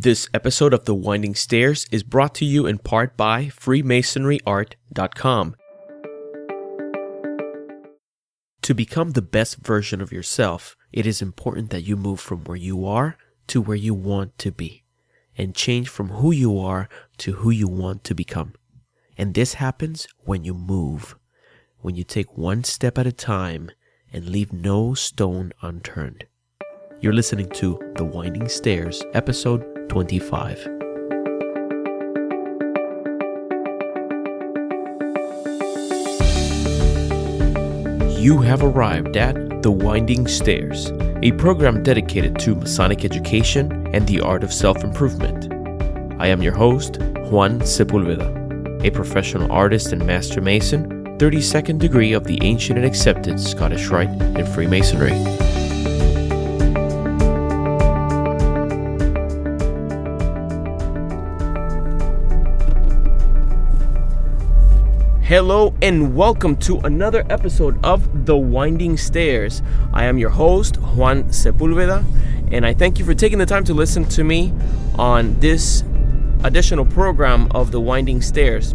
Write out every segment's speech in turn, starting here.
This episode of The Winding Stairs is brought to you in part by FreemasonryArt.com. To become the best version of yourself, it is important that you move from where you are to where you want to be, and change from who you are to who you want to become. And this happens when you move, when you take one step at a time and leave no stone unturned. You're listening to The Winding Stairs, episode 25. You have arrived at The Winding Stairs, a program dedicated to Masonic education and the art of self improvement. I am your host, Juan Sepulveda, a professional artist and master mason, 32nd degree of the ancient and accepted Scottish Rite in Freemasonry. Hello and welcome to another episode of The Winding Stairs. I am your host, Juan Sepulveda, and I thank you for taking the time to listen to me on this additional program of The Winding Stairs.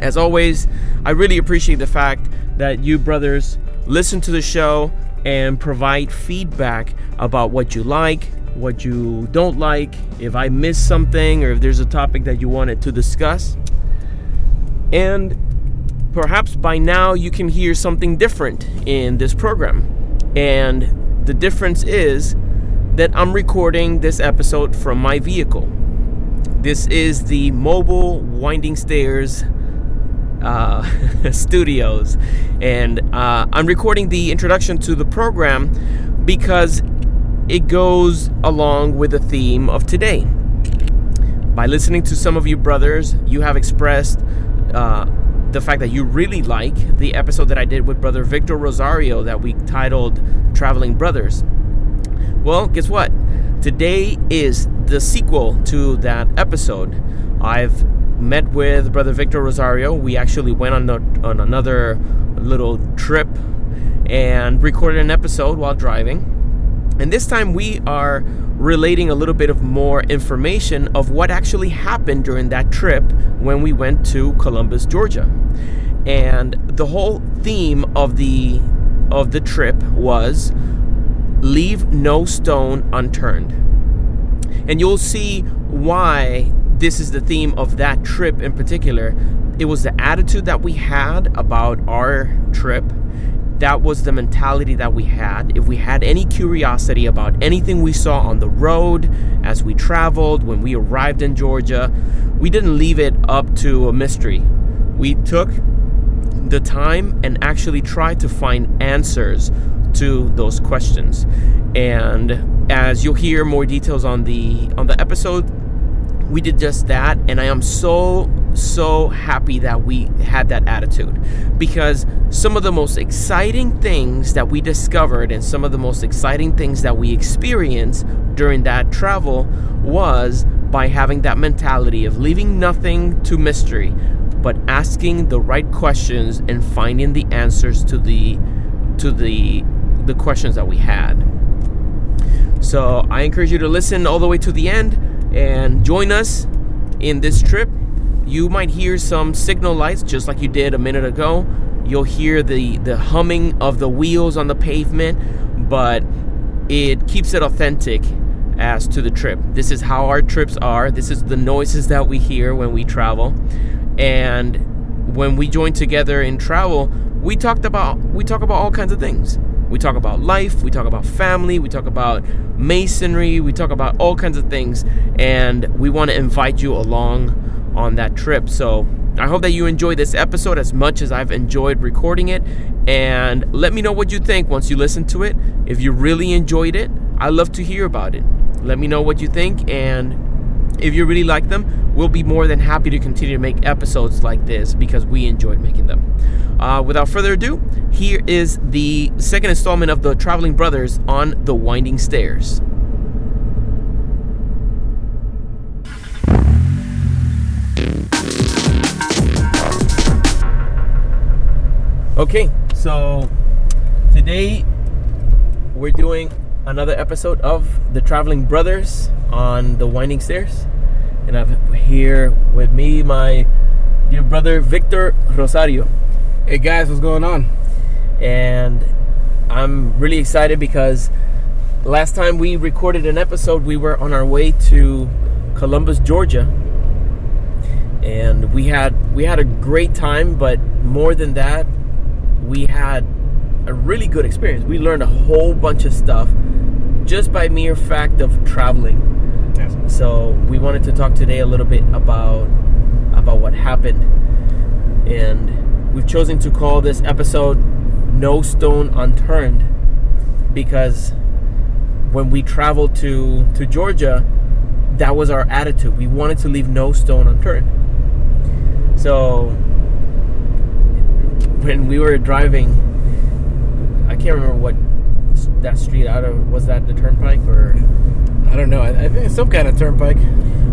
As always, I really appreciate the fact that you brothers listen to the show and provide feedback about what you like, what you don't like, if I missed something, or if there's a topic that you wanted to discuss. And perhaps by now you can hear something different in this program. And the difference is that I'm recording this episode from my vehicle. This is the mobile winding stairs uh, studios, and uh, I'm recording the introduction to the program because it goes along with the theme of today. By listening to some of you brothers, you have expressed uh, the fact that you really like the episode that I did with Brother Victor Rosario that we titled Traveling Brothers. Well, guess what? Today is the sequel to that episode. I've met with Brother Victor Rosario. We actually went on, a, on another little trip and recorded an episode while driving. And this time we are relating a little bit of more information of what actually happened during that trip when we went to Columbus, Georgia. And the whole theme of the of the trip was leave no stone unturned. And you'll see why this is the theme of that trip in particular. It was the attitude that we had about our trip. That was the mentality that we had. If we had any curiosity about anything we saw on the road as we traveled, when we arrived in Georgia, we didn't leave it up to a mystery. We took the time and actually tried to find answers to those questions. And as you'll hear more details on the on the episode, we did just that and i am so so happy that we had that attitude. Because some of the most exciting things that we discovered and some of the most exciting things that we experienced during that travel was by having that mentality of leaving nothing to mystery but asking the right questions and finding the answers to the to the the questions that we had. So i encourage you to listen all the way to the end and join us in this trip. You might hear some signal lights just like you did a minute ago. You'll hear the, the humming of the wheels on the pavement, but it keeps it authentic as to the trip. This is how our trips are. This is the noises that we hear when we travel. And when we join together in travel, we talked about we talk about all kinds of things. We talk about life, we talk about family, we talk about masonry, we talk about all kinds of things, and we want to invite you along on that trip. So I hope that you enjoy this episode as much as I've enjoyed recording it. And let me know what you think once you listen to it. If you really enjoyed it, i love to hear about it. Let me know what you think and if you really like them, we'll be more than happy to continue to make episodes like this because we enjoyed making them. Uh, without further ado, here is the second installment of the Traveling Brothers on the Winding Stairs. Okay, so today we're doing another episode of the Traveling Brothers on the Winding Stairs. And I'm here with me, my dear brother Victor Rosario. Hey guys, what's going on? And I'm really excited because last time we recorded an episode, we were on our way to Columbus, Georgia. And we had we had a great time, but more than that, we had a really good experience. We learned a whole bunch of stuff just by mere fact of traveling. Yes. So we wanted to talk today a little bit about about what happened, and we've chosen to call this episode "No Stone Unturned" because when we traveled to to Georgia, that was our attitude. We wanted to leave no stone unturned. So when we were driving, I can't remember what that street out of was that the turnpike or I don't know. I, I think it's some kind of turnpike.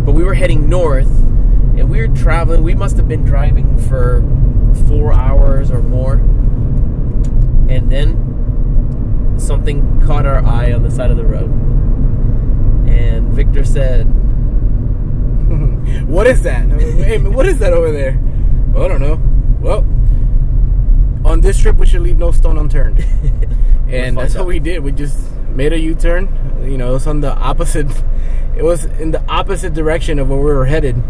but we were heading north and we were traveling we must have been driving for four hours or more and then something caught our eye on the side of the road and victor said what is that? Hey, what is that over there? Well, I don't know. Well, on this trip we should leave no stone unturned, and that's what we did. We just made a U-turn. You know, it was on the opposite. It was in the opposite direction of where we were headed,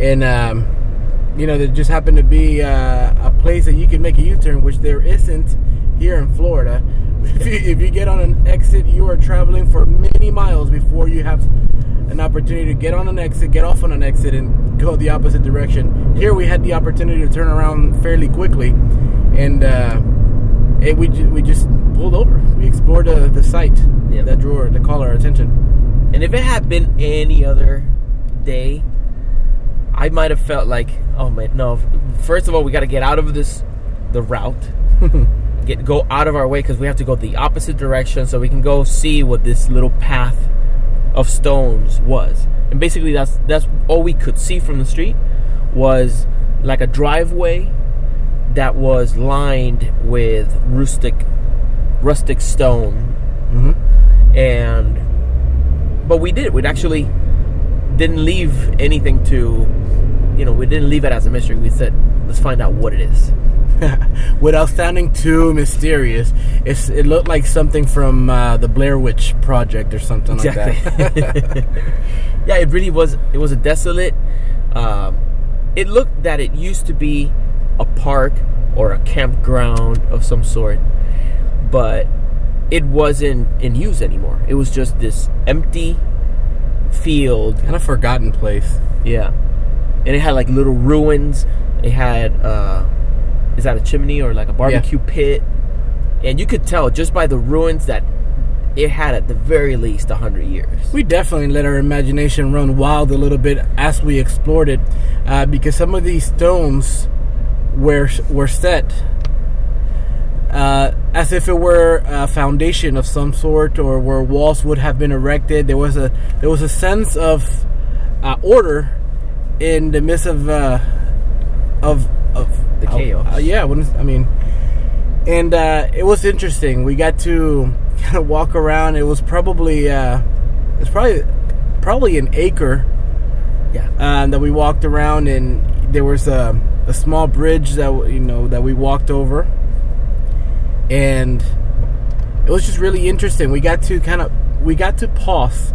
and um, you know, there just happened to be uh, a place that you can make a U-turn, which there isn't here in Florida. If you, if you get on an exit, you are traveling for many miles before you have an opportunity to get on an exit, get off on an exit, and go the opposite direction. Here we had the opportunity to turn around fairly quickly, and uh, it, we we just pulled over. We explored the, the site Yep. that drew our, that called our attention. and if it had been any other day i might have felt like oh man no first of all we got to get out of this the route get go out of our way because we have to go the opposite direction so we can go see what this little path of stones was and basically that's that's all we could see from the street was like a driveway that was lined with rustic rustic stone Mm-hmm. and but we did we actually didn't leave anything to you know we didn't leave it as a mystery we said let's find out what it is Without sounding too mysterious, it's, it looked like something from uh, the Blair Witch Project or something like that. yeah, it really was. It was a desolate. Um, it looked that it used to be a park or a campground of some sort, but it wasn't in use anymore. It was just this empty field. kind of forgotten place. Yeah, and it had like little ruins. It had uh, is that a chimney or like a barbecue pit? And you could tell just by the ruins that it had at the very least a hundred years. We definitely let our imagination run wild a little bit as we explored it, uh, because some of these stones were were set uh, as if it were a foundation of some sort, or where walls would have been erected. There was a there was a sense of uh, order in the midst of uh, of of The chaos. Uh, yeah, when, I mean, and uh, it was interesting. We got to kind of walk around. It was probably uh, it's probably probably an acre Yeah. that we walked around, and there was a, a small bridge that you know that we walked over, and it was just really interesting. We got to kind of we got to pause,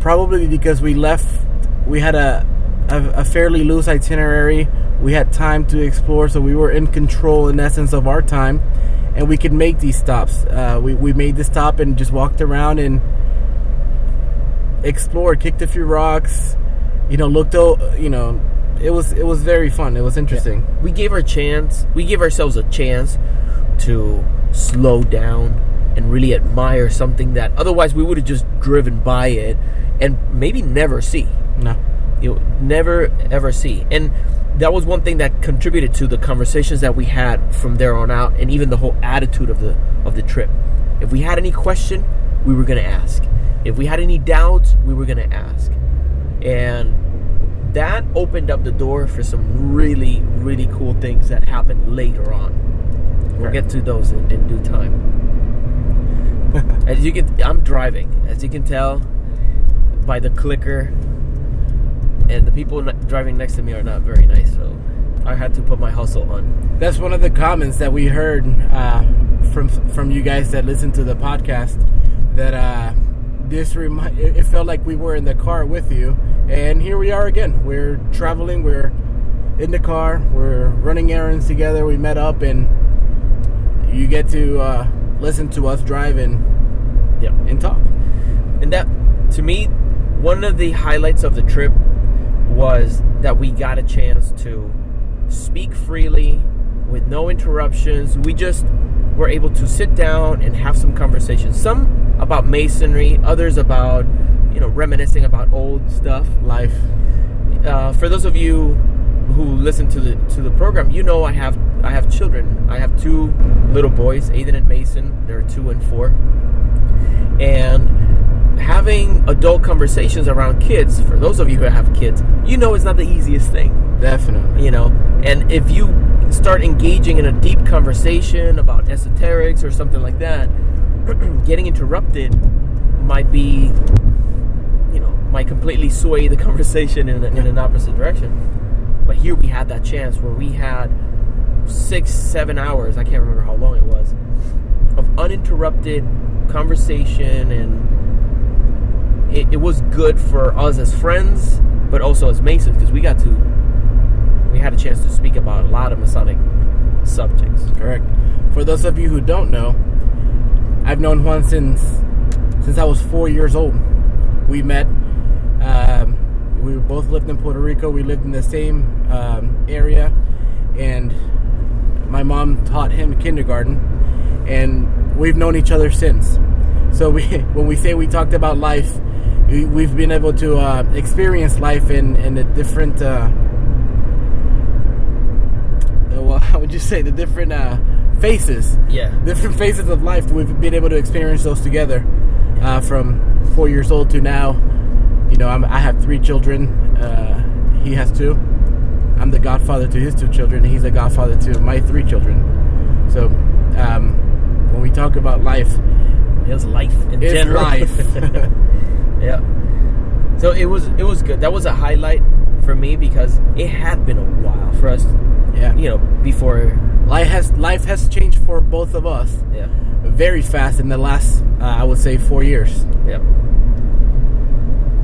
probably because we left. We had a, a a fairly loose itinerary. We had time to explore, so we were in control, in essence, of our time, and we could make these stops. Uh, we we made the stop and just walked around and explored, kicked a few rocks, you know, looked o you know, it was it was very fun. It was interesting. We gave our chance. We gave ourselves a chance to slow down and really admire something that otherwise we would have just driven by it and maybe never see. No. you never ever see. And that was one thing that contributed to the conversations that we had from there on out, and even the whole attitude of the of the trip. If we had any question, we were gonna ask. If we had any doubts, we were gonna ask. And that opened up the door for some really, really cool things that happened later on. We'll Right. get to those in, in due time. As you can, I'm driving. As you can tell by the clicker, and the people driving next to me are not very nice. So I had to put my hustle on. That's one of the comments that we heard uh, from from you guys that listen to the podcast. That uh, this remi- it it felt like we were in the car with you, and here we are again. We're traveling. We're in the car. We're running errands together. We met up, and you get to uh, listen to us drive and Yep. and talk. And that, to me, one of the highlights of the trip was that we got a chance to speak freely with no interruptions. We just were able to sit down and have some conversations. Some about masonry, others about, you know, reminiscing about old stuff. Life. Uh, for those of you who listen to the to the program, you know I have I have children. I have two little boys, Aiden and Mason. They're two and four, and having adult conversations around kids. For those of you who have kids, you know it's not the easiest thing Definitely. you know and if you start engaging in a deep conversation about esoterics or something like that getting interrupted might be you know might completely sway the conversation in, a, in an opposite direction but here we had that chance where we had six seven hours i can't remember how long it was of uninterrupted conversation and it, it was good for us as friends but also as masons because we got to we had a chance to speak about a lot of Masonic subjects. Correct. For those of you who don't know, I've known Juan since since I was four years old. We met. Um, we both lived in Puerto Rico. We lived in the same um, area, and my mom taught him kindergarten, and we've known each other since. So we, when we say we talked about life, we, we've been able to uh, experience life in in a different. Uh, uh, well, how would you say the different uh, faces? Yeah. different phases of life. We've been able to experience those together, uh, from four years old to now. You know, I'm, I have three children. Uh, he has two. I'm the godfather to his two children. He's the godfather to my three children. So, um, when we talk about life, It was life in It's general. life. yeah. So it was it was good. That was a highlight for me because it had been a while for us, yeah, you know, before life has life has changed for both of us yeah. very fast in the last, uh, I would say, four years. Yeah.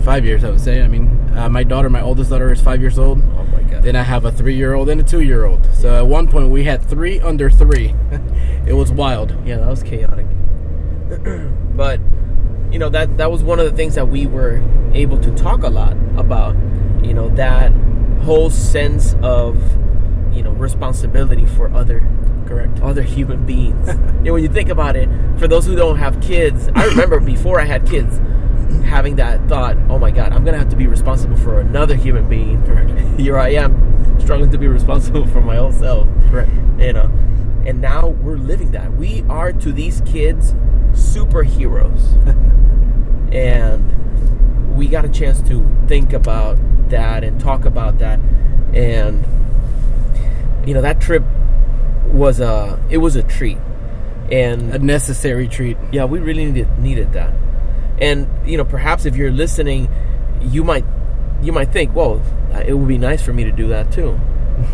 Five years, I would say. I mean, uh, my daughter, my oldest daughter, is five years old. Oh my god. Then I have a three year old and a two year old. So at one point we had three under three. it was wild. Yeah, that was chaotic. but you know that that was one of the things that we were able to talk a lot about. You know that whole sense of you know responsibility for other Correct. other human beings. you know, when you think about it, for those who don't have kids, I remember before I had kids having that thought, oh my god, I'm gonna have to be responsible for another human being. Correct. Here I am, struggling to be responsible for my own self. Correct. You know, and now we're living that. We are to these kids superheroes, and we got a chance to think about that and talk about that, and you know that trip was a it was a treat, and A necessary treat. yeah, we really needed needed that. And you know, perhaps if you're listening, you might you might think, "Well, it would be nice for me to do that too."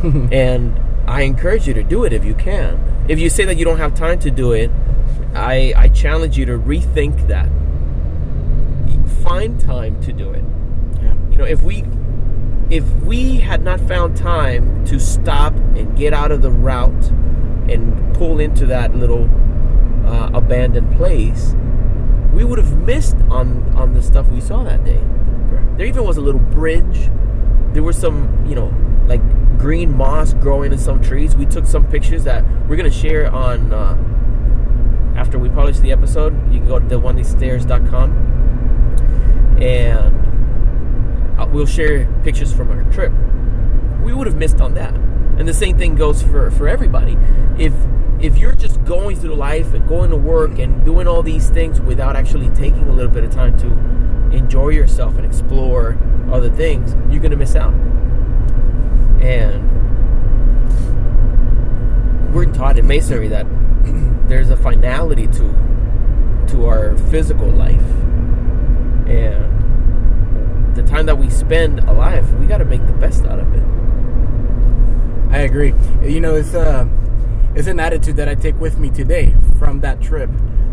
and I encourage you to do it if you can. If you say that you don't have time to do it, I I challenge you to rethink that. Find time to do it. Yeah. You know, if we if we had not found time to stop and get out of the route and pull into that little uh, abandoned place, we would have missed on on the stuff we saw that day. Correct. There even was a little bridge. There was some, you know, like green moss growing in some trees. We took some pictures that we're gonna share on uh, after we publish the episode. You can go to thewindingstairs.com and uh, we'll share pictures from our trip. We would have missed on that, and the same thing goes for for everybody. If if you're just going through life and going to work and doing all these things without actually taking a little bit of time to enjoy yourself and explore other things, you're gonna miss out. And we're taught in masonry that there's a finality to to our physical life. And the time that we spend alive, we got to make the best out of it. I agree. You know, it's uh, it's an attitude that I take with me today from that trip.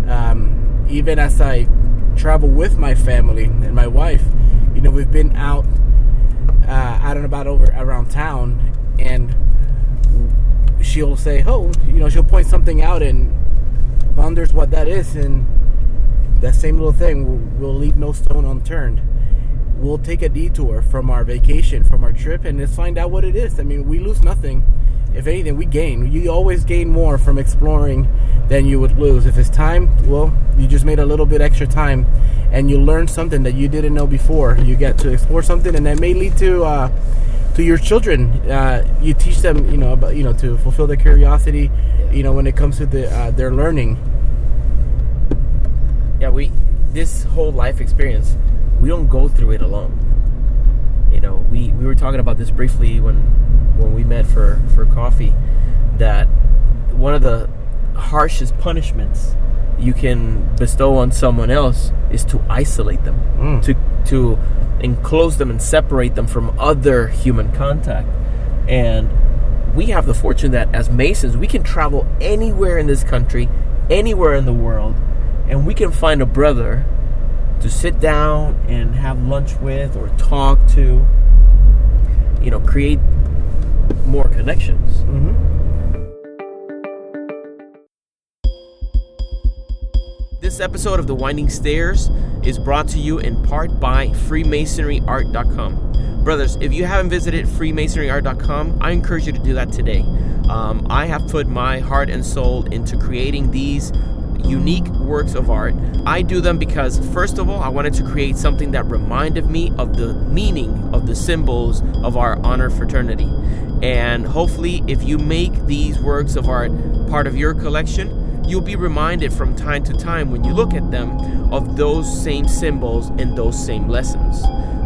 Um, even as I travel with my family and my wife, you know, we've been out uh, out and about over around town, and she'll say, "Oh, you know," she'll point something out and wonders what that is, and that same little thing will we'll leave no stone unturned. We'll take a detour from our vacation, from our trip, and let's find out what it is. I mean, we lose nothing. If anything, we gain. You always gain more from exploring than you would lose. If it's time, well, you just made a little bit extra time, and you learn something that you didn't know before. You get to explore something, and that may lead to uh, to your children. Uh, you teach them, you know, about you know to fulfill their curiosity. You know, when it comes to the uh, their learning. Yeah, we this whole life experience, we don't go through it alone. You know, we, we were talking about this briefly when when we met for for coffee. That one of the harshest punishments you can bestow on someone else is to isolate them, Mm. to to enclose them and separate them from other human contact. And we have the fortune that as Masons, we can travel anywhere in this country, anywhere in the world, and we can find a brother to sit down and have lunch with or talk to. You know, create more connections. Mm-hmm. This episode of The Winding Stairs is brought to you in part by FreemasonryArt.com. Brothers, if you haven't visited FreemasonryArt.com, I encourage you to do that today. Um, I have put my heart and soul into creating these unique works of art. I do them because, first of all, I wanted to create something that reminded me of the meaning of the symbols of our honor fraternity. And hopefully, if you make these works of art part of your collection, you'll be reminded from time to time when you look at them of those same symbols and those same lessons.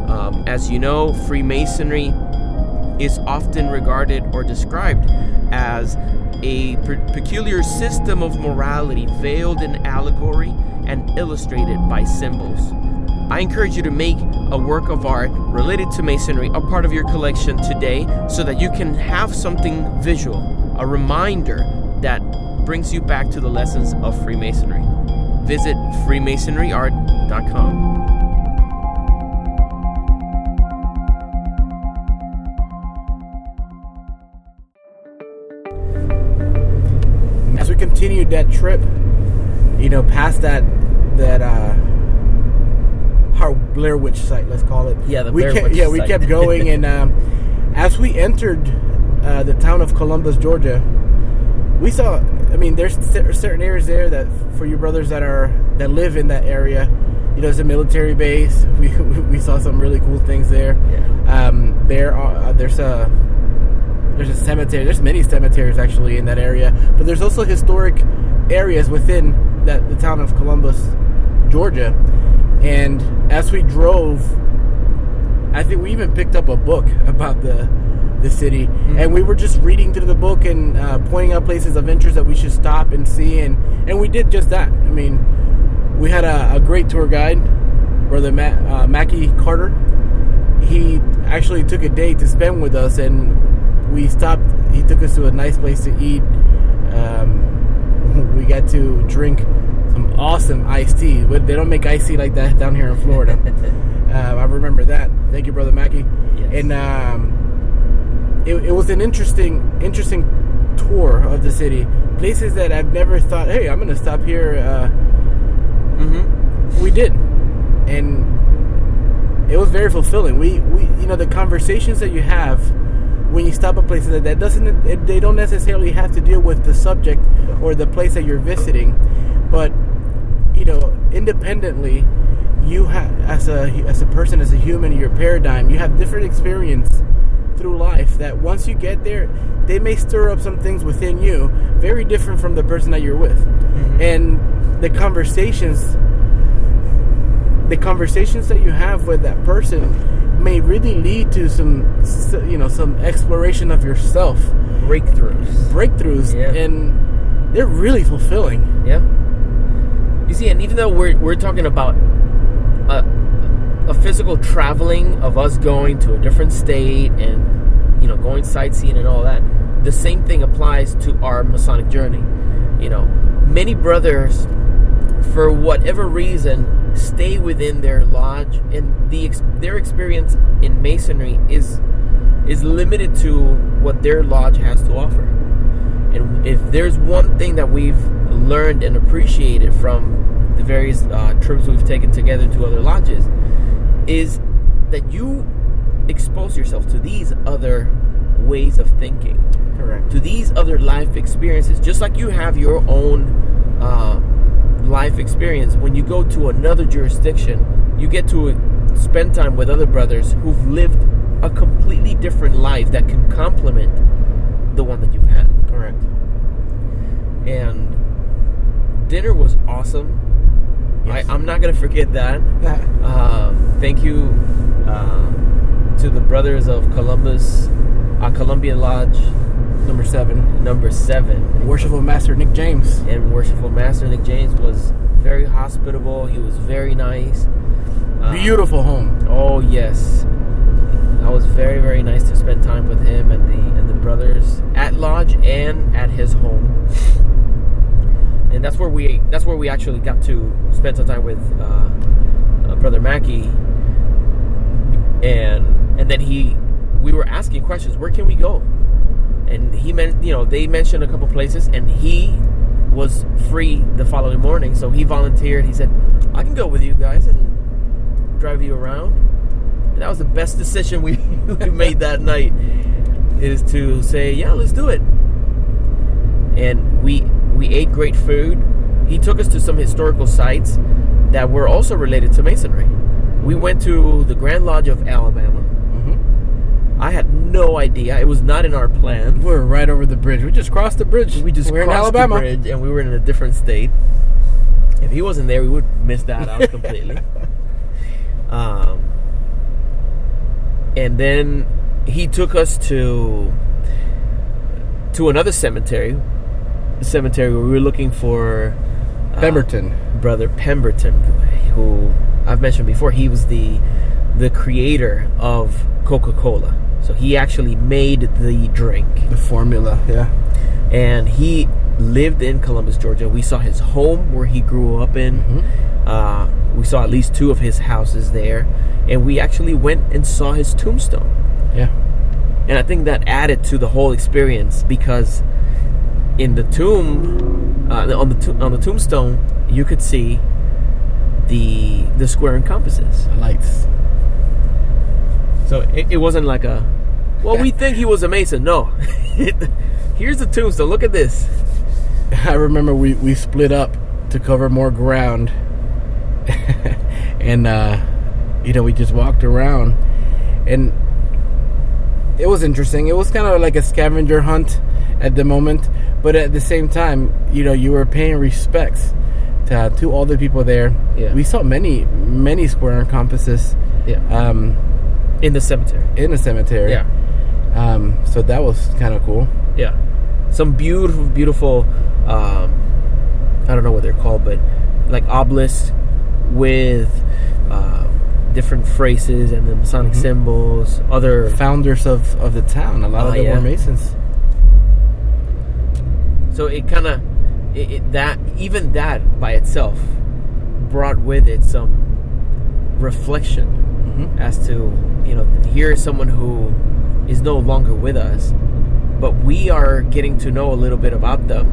Um, as you know, Freemasonry is often regarded or described as a pe- peculiar system of morality veiled in allegory and illustrated by symbols. I encourage you to make a work of art related to Masonry a part of your collection today so that you can have something visual, a reminder that brings you back to the lessons of Freemasonry. Visit FreemasonryArt.com. As we continued that trip, you know, past that that uh our Blair Witch site, let's call it. Yeah, the we Blair kept, Witch Yeah, we site. kept going, and um, as we entered uh, the town of Columbus, Georgia, we saw. I mean, there's certain areas there that for you brothers that are that live in that area, you know, it's a military base. We we saw some really cool things there. Yeah. Um, there are uh, there's a there's a cemetery. There's many cemeteries actually in that area, but there's also historic areas within that the town of Columbus, Georgia. And as we drove, I think we even picked up a book about the the city, and we were just reading through the book and uh, pointing out places of interest that we should stop and see, and and we did just that. I mean, we had a, a great tour guide, brother Matt, uh, Mackie Carter. He actually took a day to spend with us and we stopped. He took us to a nice place to eat. Um, we got to drink some awesome iced tea but they don't make iced tea like that down here in florida. Uh, i remember that. Thank you brother mackie. Yes. and um, it, it was an interesting interesting tour of the city. Places that i've never thought hey i'm gonna stop here uh, Mm-hmm. we did. And it was very fulfilling. We, we you know the conversations that you have when you stop at places that, that doesn't it, they don't necessarily have to deal with the subject or the place that you're visiting. But you know independently you have as a as a person as a human your paradigm you have different experience through life that once you get there they may stir up some things within you very different from the person that you're with. Mm-hmm. And the conversations the conversations that you have with that person may really lead to some you know some exploration of yourself Breakthroughs. breakthroughs Yeah. and they're really fulfilling Yeah. You see, and even though we're we're talking about a, a physical traveling of us going to a different state and you know going sightseeing and all that, the same thing applies to our Masonic journey. You know, many brothers, for whatever reason, stay within their lodge, and the their experience in Masonry is is limited to what their lodge has to offer. And if there's one thing that we've learned and appreciated from the various uh, trips we've taken together to other lodges, is that you expose yourself to these other ways of thinking, Correct. to these other life experiences. Just like you have your own uh, life experience, when you go to another jurisdiction, you get to uh, spend time with other brothers who've lived a completely different life that can complement the one that you've had. Correct. And dinner was awesome. Yes. I, I'm not gonna forget that. Um, thank you uh, to the brothers of Columbus, uh, Columbian Lodge number seven. number seven. Worshipful Master Nick James. And worshipful Master Nick James was very hospitable. He was very nice. Uh, Beautiful home. Oh yes, that was very very nice to spend time with him and the and the brothers at lodge and at his home. And that's where we that's where we actually got to spend some time with uh, uh, brother Mackey. And and then he we were asking questions. Where can we go? And he meant you know they mentioned a couple places, and he was free the following morning, so he volunteered. He said, "I can go with you guys and drive you around." And that was the best decision we, we made that night. Is to say, "Yeah, let's do it." And we we ate great food. He took us to some historical sites that were also related to masonry. We went to the Grand Lodge of Alabama. hmm I had no idea. It was not in our plan. We're right over the bridge. We just crossed the bridge. We just We're in crossed Alabama. the bridge and we were in a different state. If he wasn't there, we would miss that out completely. um, and then he took us to to another cemetery, a cemetery where we were looking for uh, Pemberton. brother Pemberton, who I've mentioned before. He was the the creator of Coca Cola. So he actually made the drink The formula. Yeah. and he lived in Columbus, Georgia. We saw his home where he grew up in. Mhm. Uh, we saw at least two of his houses there, and we actually went and saw his tombstone. Yeah. And I think that added to the whole experience because in the tomb, uh, on the to- on the tombstone, you could see the the square encompasses. compasses. The lights. So it, it wasn't like a, well, we think he was a mason. No, here's the tombstone. Look at this. I remember we, we split up to cover more ground. and, uh, you know, we just walked around. And it was interesting. It was kind of like a scavenger hunt at the moment. But at the same time, you know, you were paying respects to, to all the people there. Yeah. We saw many, many square and compasses Yeah, um, in the cemetery. in the cemetery. Yeah. Um, so that was kind of cool. Yeah, some beautiful, beautiful. Um, I don't know what they're called, but like obelisks with uh, different phrases and the Masonic Mhm. symbols. Other Founders of, of the town, a lot Oh, of them yeah. were Masons. so it kind of that even that by itself brought with it some reflection hmm as to you know here is someone who is no longer with us but we are getting to know a little bit about them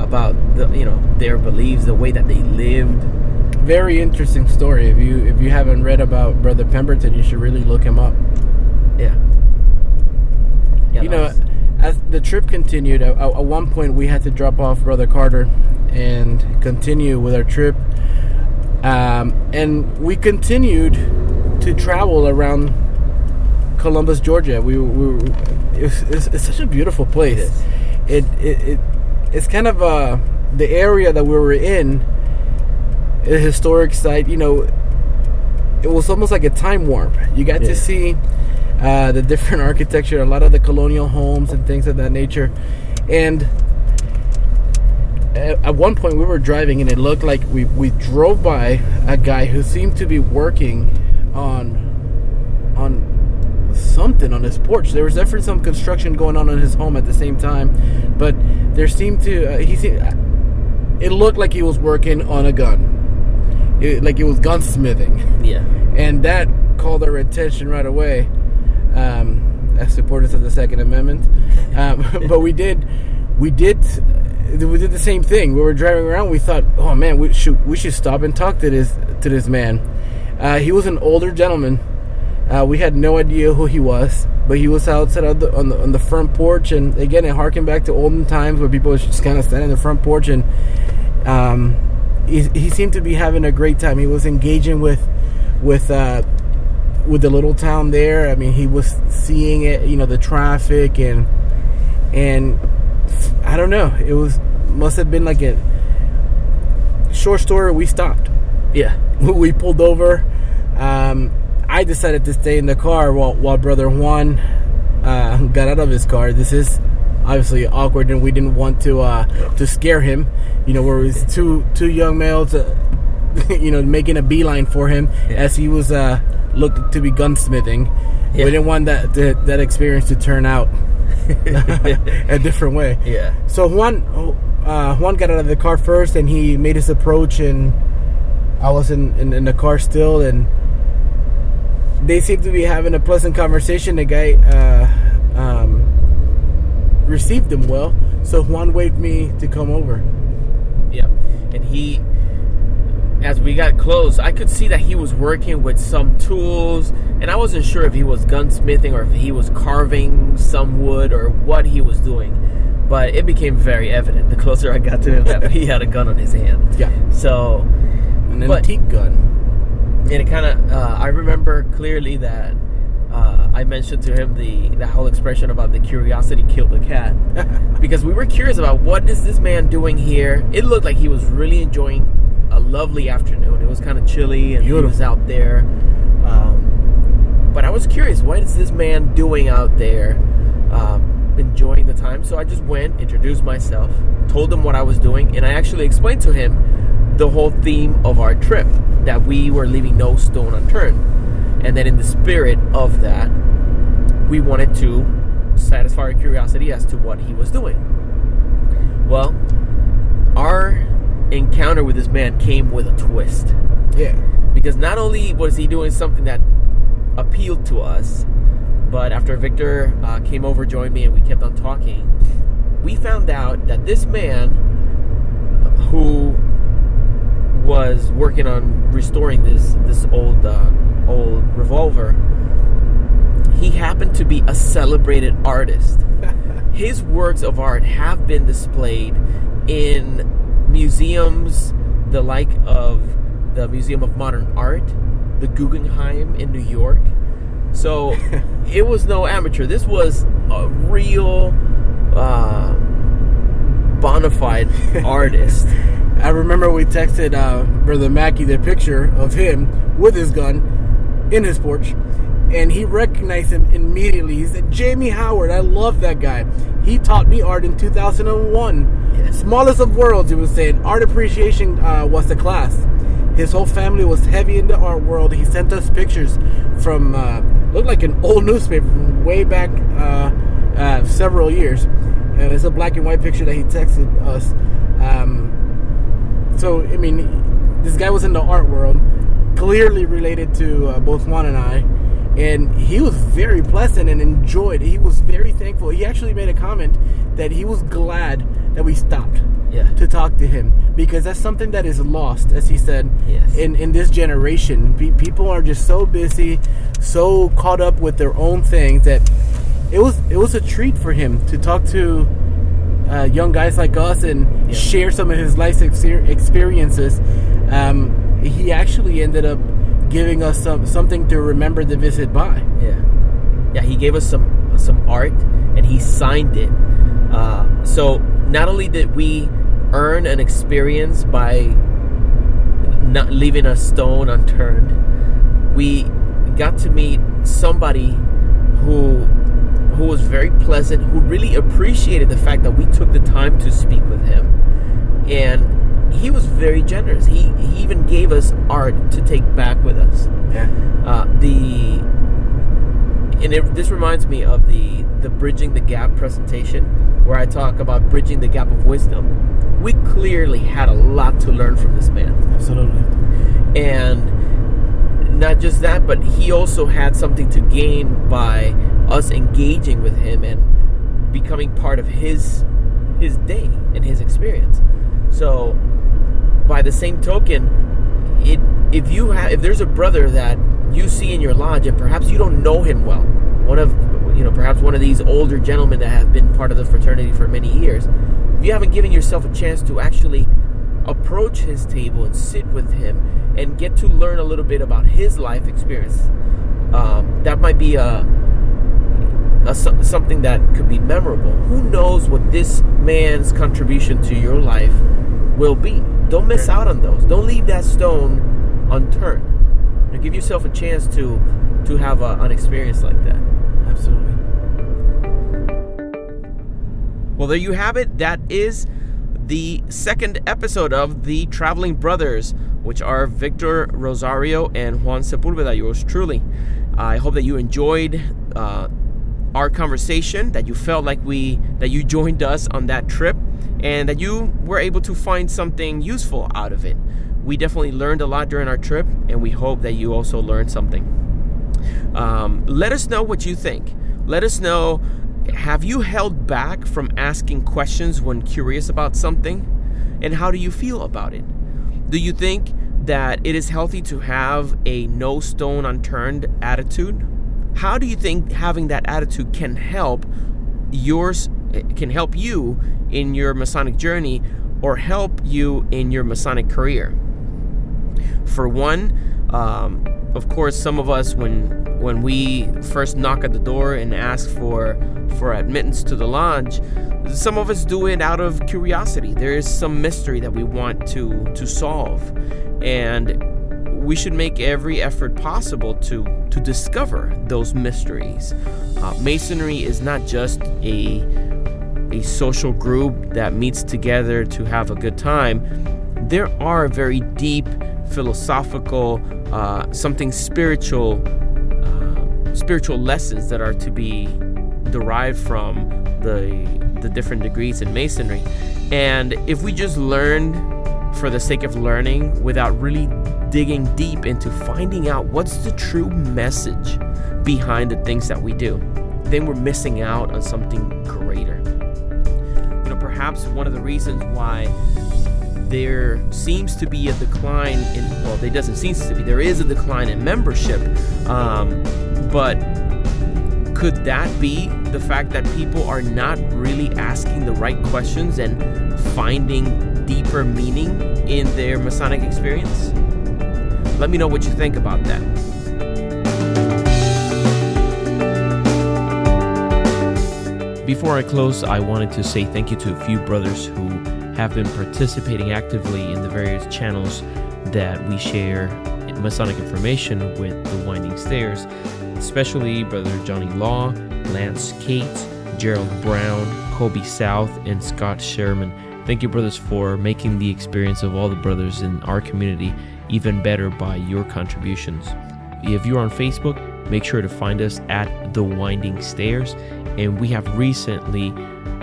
about the you know their beliefs the way that they lived Very interesting story. If you if you haven't read about Brother Pemberton, you should really look him up. yeah, yeah you know, was- as the trip continued, at, at one point we had to drop off Brother Carter and continue with our trip. Um, and we continued to travel around Columbus, Georgia. We, we were, it's, it's, it's such a beautiful place. It It, it, it it's kind of uh, the area that we were in, a historic site. You know, it was almost like a time warp. You got Yeah. to see uh, the different architecture, a lot of the colonial homes and things of that nature, and at, at one point we were driving and it looked like we we drove by a guy who seemed to be working on on something on his porch. There was definitely some construction going on in his home at the same time, but there seemed to uh, he seemed, it looked like he was working on a gun, it, like it was gunsmithing, Yeah. and that called our attention right away. Um, as supporters of the Second Amendment, um, but we did, we did, we did the same thing. We were driving around. We thought, oh man, we should we should stop and talk to this to this man. Uh, he was an older gentleman. Uh, we had no idea who he was, but he was outside on the, on the on the front porch, and again, it harkened back to olden times where people just kind of standing in the front porch, and um, he, he seemed to be having a great time. He was engaging with with uh, with the little town there. I mean, he was seeing it, you know, the traffic and and I don't know. It was must have been like a short story. We stopped. Yeah. We pulled over. Um, I decided to stay in the car while while brother Juan uh, got out of his car. This is obviously awkward, and we didn't want to uh, to scare him. You know, where it was two two young males, uh, you know, making a beeline for him Yeah. as he was uh, looked to be gunsmithing. Yeah. We didn't want that that, that experience to turn out a different way. Yeah. So Juan, uh, Juan got out of the car first, and he made his approach, and I was in, in, in the car still, and they seemed to be having a pleasant conversation. The guy uh, um, received them well, so Juan waved me to come over. Yeah. And he, as we got close, I could see that he was working with some tools, and I wasn't sure if he was gunsmithing or if he was carving some wood or what he was doing. But it became very evident the closer I got to him that he had a gun on his hand. Yeah, So, an antique gun. And it kind of, uh, I remember clearly that uh, I mentioned to him the the whole expression about the curiosity killed the cat. because we were curious about what is this man doing here. It looked like he was really enjoying a lovely afternoon. It was kind of chilly and he was out there. Um, but I was curious, what is this man doing out there, um, enjoying the time? So I just went, introduced myself, told him what I was doing, and I actually explained to him the whole theme of our trip that we were leaving no stone unturned. And then, in the spirit of that, we wanted to satisfy our curiosity as to what he was doing. Well, our encounter with this man came with a twist Yeah, because not only was he doing something that appealed to us, but after Victor uh, came over, joined me, and we kept on talking, we found out that this man who was working on restoring this this old uh, old revolver, he happened to be a celebrated artist. His works of art have been displayed in museums, the like of the Museum of Modern Art, the Guggenheim in New York. So it was no amateur. This was a real uh, bona fide artist. I remember we texted uh, Brother Mackey the picture of him with his gun in his porch, and he recognized him immediately. He said, Jamie Howard, I love that guy. He taught me art in 2001. Yeah. Smallest of worlds, he was saying. Art appreciation uh, was the class. His whole family was heavy in the art world. He sent us pictures from, uh, looked like an old newspaper from way back uh, uh, several years. And it's a black and white picture that he texted us. Um, so I mean, this guy was in the art world, clearly related to uh, both Juan and I, and he was very pleasant and enjoyed. He was very thankful. He actually made a comment that he was glad that we stopped Yeah. to talk to him because that's something that is lost, as he said, Yes. in in this generation. Pe- people are just so busy, so caught up with their own things that it was it was a treat for him to talk to uh, young guys like us and Yeah. share some of his life exper- experiences. Um, he actually ended up giving us some something to remember the visit by. Yeah, yeah. He gave us some some art, and he signed it. Uh, so not only did we earn an experience by not leaving a stone unturned, we got to meet somebody was very pleasant, who really appreciated the fact that we took the time to speak with him. and he was very generous. He he even gave us art to take back with us. Yeah. Uh, the and it, this reminds me of the the bridging the gap presentation where I talk about bridging the gap of wisdom. We clearly had a lot to learn from this man, Absolutely. and not just that, but he also had something to gain by us engaging with him and becoming part of his his day and his experience. So, by the same token, it if you have if there's a brother that you see in your lodge and perhaps you don't know him well, one of you know perhaps one of these older gentlemen that have been part of the fraternity for many years, if you haven't given yourself a chance to actually approach his table and sit with him and get to learn a little bit about his life experience, um, that might be a a, so- something that could be memorable. Who knows what this man's contribution to your life will be? Don't miss out on those. Don't leave that stone unturned. Now give yourself a chance to to have a, an experience like that. Absolutely. Well, there you have it. That is the second episode of the Traveling Brothers, which are Victor Rosario and Juan Sepulveda, yours truly. I hope that you enjoyed uh, our conversation, that you felt like we that you joined us on that trip, and that you were able to find something useful out of it. We definitely learned a lot during our trip, and we hope that you also learned something. Um, let us know what you think. Let us know have you held back from asking questions when curious about something? And how do you feel about it? Do you think that it is healthy to have a no stone unturned attitude? How do you think having that attitude can help yours can help you in your Masonic journey or help you in your Masonic career? For one, um, of course, some of us when when we first knock at the door and ask for for admittance to the lodge, some of us do it out of curiosity. There is some mystery that we want to to solve, and we should make every effort possible to to discover those mysteries. Uh, Masonry is not just a a social group that meets together to have a good time. There are very deep philosophical, uh, something spiritual, uh, spiritual lessons that are to be derived from the the different degrees in masonry. And if we just learn for the sake of learning without really digging deep into finding out what's the true message behind the things that we do, then we're missing out on something greater. You know, perhaps one of the reasons why there seems to be a decline in well there doesn't seem to be there is a decline in membership um, but could that be the fact that people are not really asking the right questions and finding deeper meaning in their masonic experience let me know what you think about that Before I close, I wanted to say thank you to a few brothers who have been participating actively in the various channels that we share Masonic information with the Winding Stairs, especially Brother Johnny Law, Lance Kate, Gerald Brown, Kobe South, and Scott Sherman. Thank you, brothers, for making the experience of all the brothers in our community even better by your contributions. If you're on Facebook, make sure to find us at The Winding Stairs. And we have recently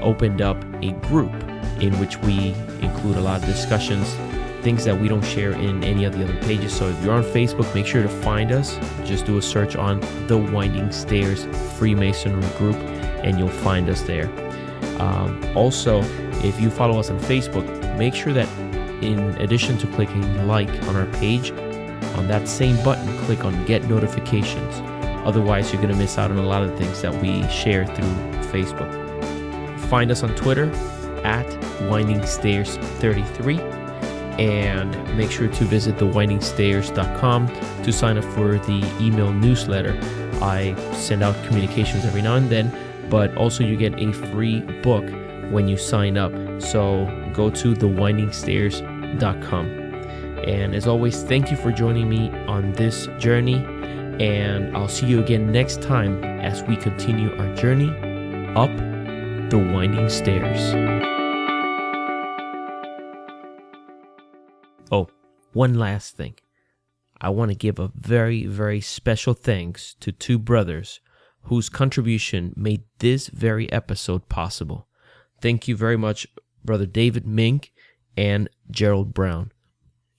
opened up a group in which we include a lot of discussions, things that we don't share in any of the other pages. So if you're on Facebook, make sure to find us. Just do a search on The Winding Stairs Freemasonry Group, and you'll find us there. Um, also, if you follow us on Facebook, make sure that in addition to clicking like on our page, on that same button, click on Get Notifications. Otherwise, you're going to miss out on a lot of things that we share through Facebook. Find us on Twitter at Winding Stairs 33 and make sure to visit thewindingstairs.com to sign up for the email newsletter. I send out communications every now and then, but also you get a free book when you sign up. So go to thewindingstairs.com. And as always, thank you for joining me on this journey. And I'll see you again next time as we continue our journey up the winding stairs. Oh, one last thing. I want to give a very, very special thanks to two brothers whose contribution made this very episode possible. Thank you very much, Brother David Mink and Gerald Brown.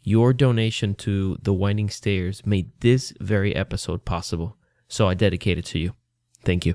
Your donation to the Winding Stairs made this very episode possible, so I dedicate it to you. Thank you.